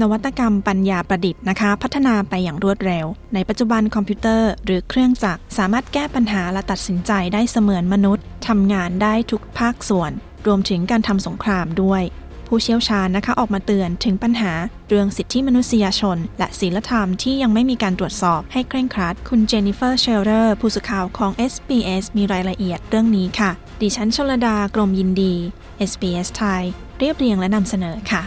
นวัตกรรมปัญญาประดิษฐ์นะคะ พัฒนาไปอย่างรวดเร็ว ในปัจจุบันคอมพิวเตอร์หรือเครื่องจักรสามารถแก้ปัญหาและตัดสินใจได้เสมือนมนุษย์ทำงานได้ทุกภาคส่วน รวมถึงการทำสงครามด้วย ผู้เชี่ยวชาญนะคะออกมาเตือนถึงปัญหาเรื่องสิทธิมนุษยชน และศีลธรรมที่ยังไม่มีการตรวจสอบให้เคร่งครัด คุณเจนนิเฟอร์เชลเลอร์ผู้สื่อข่าวของ SBS มีรายละเอียดเรื่องนี้ค่ะ ดิฉันชลดากรมยินดี SBS ไทยเรียบเรียงและนำเสนอค่ะ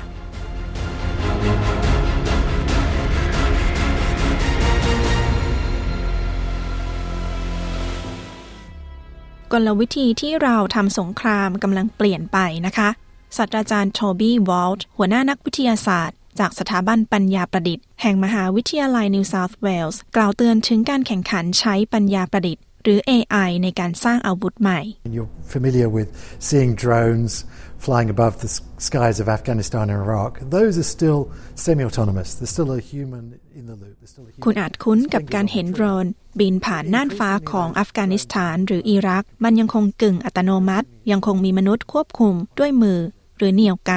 กลวิธีที่เราทำสงครามกำลังเปลี่ยนไปนะคะศาสตราจารย์โทบี้วอลต์หัวหน้านักวิทยาศาสตร์ จากสถาบันปัญญาประดิษฐ์ แห่งมหาวิทยาลัยนิวเซาท์เวลส์กล่าวเตือนถึงการแข่งขันใช้ปัญญาประดิษฐ์ หรือ AI ในการสร้างอาวุธใหม่ You're familiar with seeing drones flying above the skies of Afghanistan and Iraq. Those are still semi autonomous. There's still a human in the loop. There's still a human. คุณอาจคุ้นกับการเห็นโดรน บินผ่านน่านฟ้าของอัฟกานิสถานหรืออิรัก มันยังคงกึ่งอัตโนมัติ ยังคงมีมนุษย์ควบคุมด้วยมือ หรือเหนี่ยวไก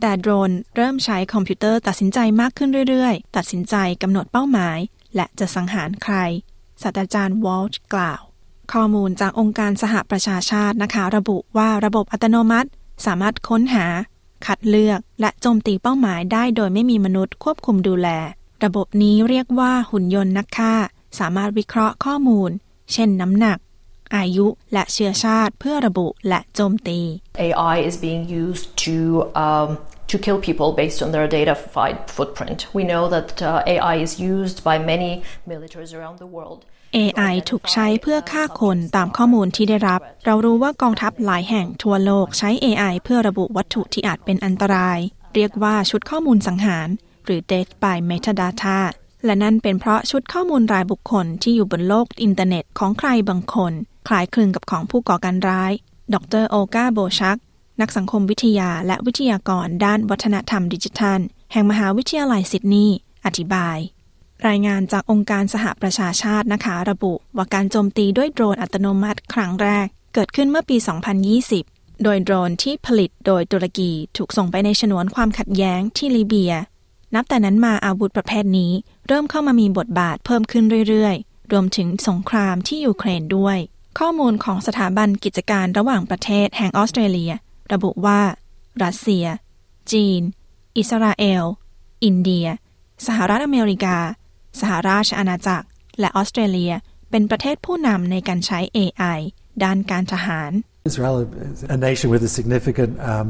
แต่โดรนเริ่มใช้คอมพิวเตอร์ตัดสินใจมากขึ้นเรื่อยๆ ตัดสินใจกำหนดเป้าหมาย และจะสังหารใคร ศาสตราจารย์วอลต์กล่าว ข้อมูลจากองค์การสหประชาชาตินะคะ ระบุว่าระบบอัตโนมัติ สามารถค้นหา คัดเลือกและโจมตีเป้าหมายได้โดยไม่มีมนุษย์ควบคุมดูแล ระบบนี้เรียกว่าหุ่นยนต์นักฆ่า สามารถวิเคราะห์ข้อมูล เช่นน้ำหนักอายุและเชื้อชาติเพื่อระบุและโจมตี AI is being used to um, to kill people based on their data footprint. We know that uh, AI is used by many militaries around the world. AI ถูกใช้เพื่อฆ่าคนตามข้อมูลที่ได้รับ เรารู้ว่ากองทัพหลายแห่งทั่วโลกใช้ AI เพื่อระบุวัตถุที่อาจเป็นอันตราย เรียกว่าชุดข้อมูลสังหาร หรือ Death by Metadata และนั่นเป็นเพราะชุดข้อมูลรายบุคคลที่อยู่บนโลกอินเทอร์เน็ตของใครบางคน คล้ายคลึงกับของผู้ก่อการร้าย ดรโอกาโบชัก นักสังคมวิทยาและวิทยากรด้านวัฒนธรรมดิจิทัล แห่งมหาวิทยาลัยซิดนีย์อธิบาย รายงานจากองค์การสหประชาชาตินะคะ ระบุว่าการโจมตีด้วยโดรนอัตโนมัติครั้งแรก เกิดขึ้นเมื่อปี 2020 โดยโดรนที่ผลิตโดยตุรกีถูกส่งไปในฉนวนความขัดแย้งที่ลิเบีย นับแต่นั้นมาอาวุธประเภทนี้ เริ่มเข้ามามีบทบาทเพิ่มขึ้นเรื่อยๆ รวมถึงสงครามที่ยูเครนด้วย ข้อมูลของสถาบันกิจการระหว่างประเทศแห่งออสเตรเลีย ระบุว่า รัสเซีย จีน อิสราเอล อินเดีย สหรัฐอเมริกา สหราชอาณาจักร และออสเตรเลียเป็นประเทศผู้นำในการใช้ AI ด้านการทหาร Israel is a nation with a significant um,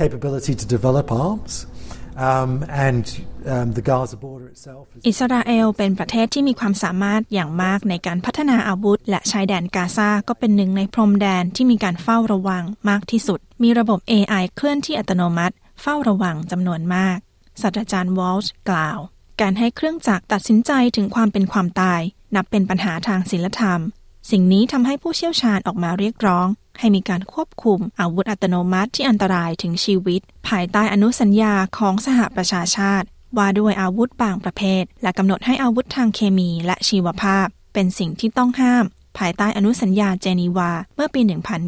capability to develop arms. Um, and um, the Gaza border itself. Is อิสราเอลเป็นประเทศที่มีความสามารถอย่างมากในการพัฒนาอาวุธ และชายแดนกาซาก็เป็นหนึ่งในพรมแดนที่มีการเฝ้าระวังมากที่สุด มีระบบ AI เคลื่อนที่อัตโนมัติ เฝ้าระวังจำนวนมากศาสตราจารย์วอลช์กล่าว การให้เครื่องจักรตัดสินใจถึงความเป็นความตาย นับเป็นปัญหาทางศีลธรรม สิ่งนี้ทำให้ผู้เชี่ยวชาญออกมาเรียกร้อง ให้มีการควบคุมอาวุธอัตโนมัติที่อันตรายถึงชีวิต ภายใต้อนุสัญญาของสหประชาชาติ ว่าด้วยอาวุธบางประเภท และกำหนดให้อาวุธทางเคมีและชีวภาพ เป็นสิ่งที่ต้องห้าม ภายใต้อนุสัญญาเจนีวาเมื่อปี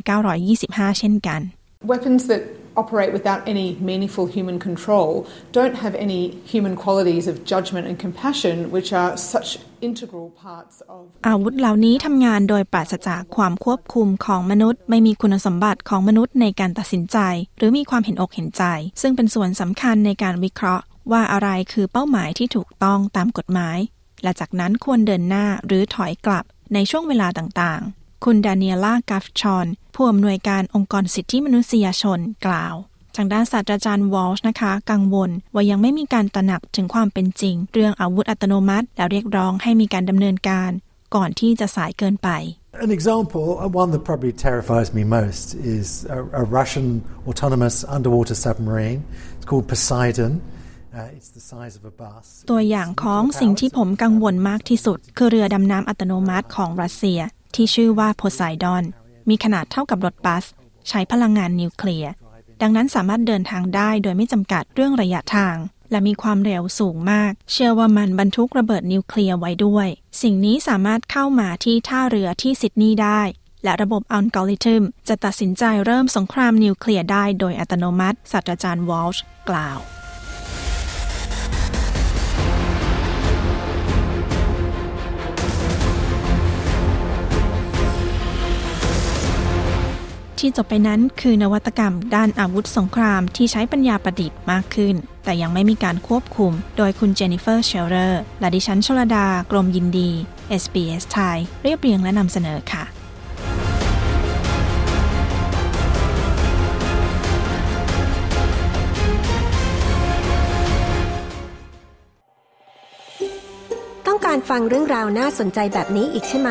1925 เช่นกัน Weapons that operate without any meaningful human control don't have any human qualities of judgment and compassion, which are such integral parts of. อาวุธเหล่านี้ทำงานโดยปราศจากความควบคุมของมนุษย์ ไม่มีคุณสมบัติของมนุษย์ในการตัดสินใจ หรือมีความเห็นอกเห็นใจ ซึ่งเป็นส่วนสำคัญในการวิเคราะห์ ว่าอะไรคือเป้าหมายที่ถูกต้องตามกฎหมาย และจากนั้นควรเดินหน้าหรือถอยกลับในช่วงเวลาต่างๆ คุณดาเนียล่ากัฟชอน ผู้อำนวยการองค์กรสิทธิมนุษยชนกล่าวทางด้านศาสตราจารย์วอลช์นะคะ กังวลว่ายังไม่มีการตระหนักถึงความเป็นจริง เรื่องอาวุธอัตโนมัติ แล้วเรียกร้องให้มีการดำเนินการ ก่อนที่จะสายเกินไป An example, uh, one that probably terrifies me most, is a, a Russian autonomous underwater submarine. It's called Poseidon. Uh, it's the size of a bus. ตัวอย่างของสิ่งที่ผมกังวลมากที่สุด คือเรือดำน้ำอัตโนมัติของรัสเซีย ที่ชื่อว่าโพไซดอน มีขนาดเท่ากับรถบัส ใช้พลังงานนิวเคลียร์ ดังนั้นสามารถเดินทางได้โดยไม่จำกัดเรื่องระยะทาง และมีความเร็วสูงมาก เชื่อว่ามันบรรทุกระเบิดนิวเคลียร์ไว้ด้วย สิ่งนี้สามารถเข้ามาที่ท่าเรือที่ซิดนีย์ได้ และระบบอัลกอริทึมจะตัดสินใจเริ่มสงครามนิวเคลียร์ได้โดยอัตโนมัติศาสตราจารย์วอลช์กล่าว ที่จบไปนั้นคือนวัตกรรม ด้านอาวุธสงครามที่ใช้ปัญญาประดิษฐ์มากขึ้น แต่ยังไม่มีการควบคุม โดยคุณเจนนิเฟอร์เชลเลอร์และดิฉันชลดากรมยินดี SBS ไทยเรียบเรียงและนำเสนอค่ะต้องการฟังเรื่องราวน่าสนใจแบบนี้อีกใช่ไหม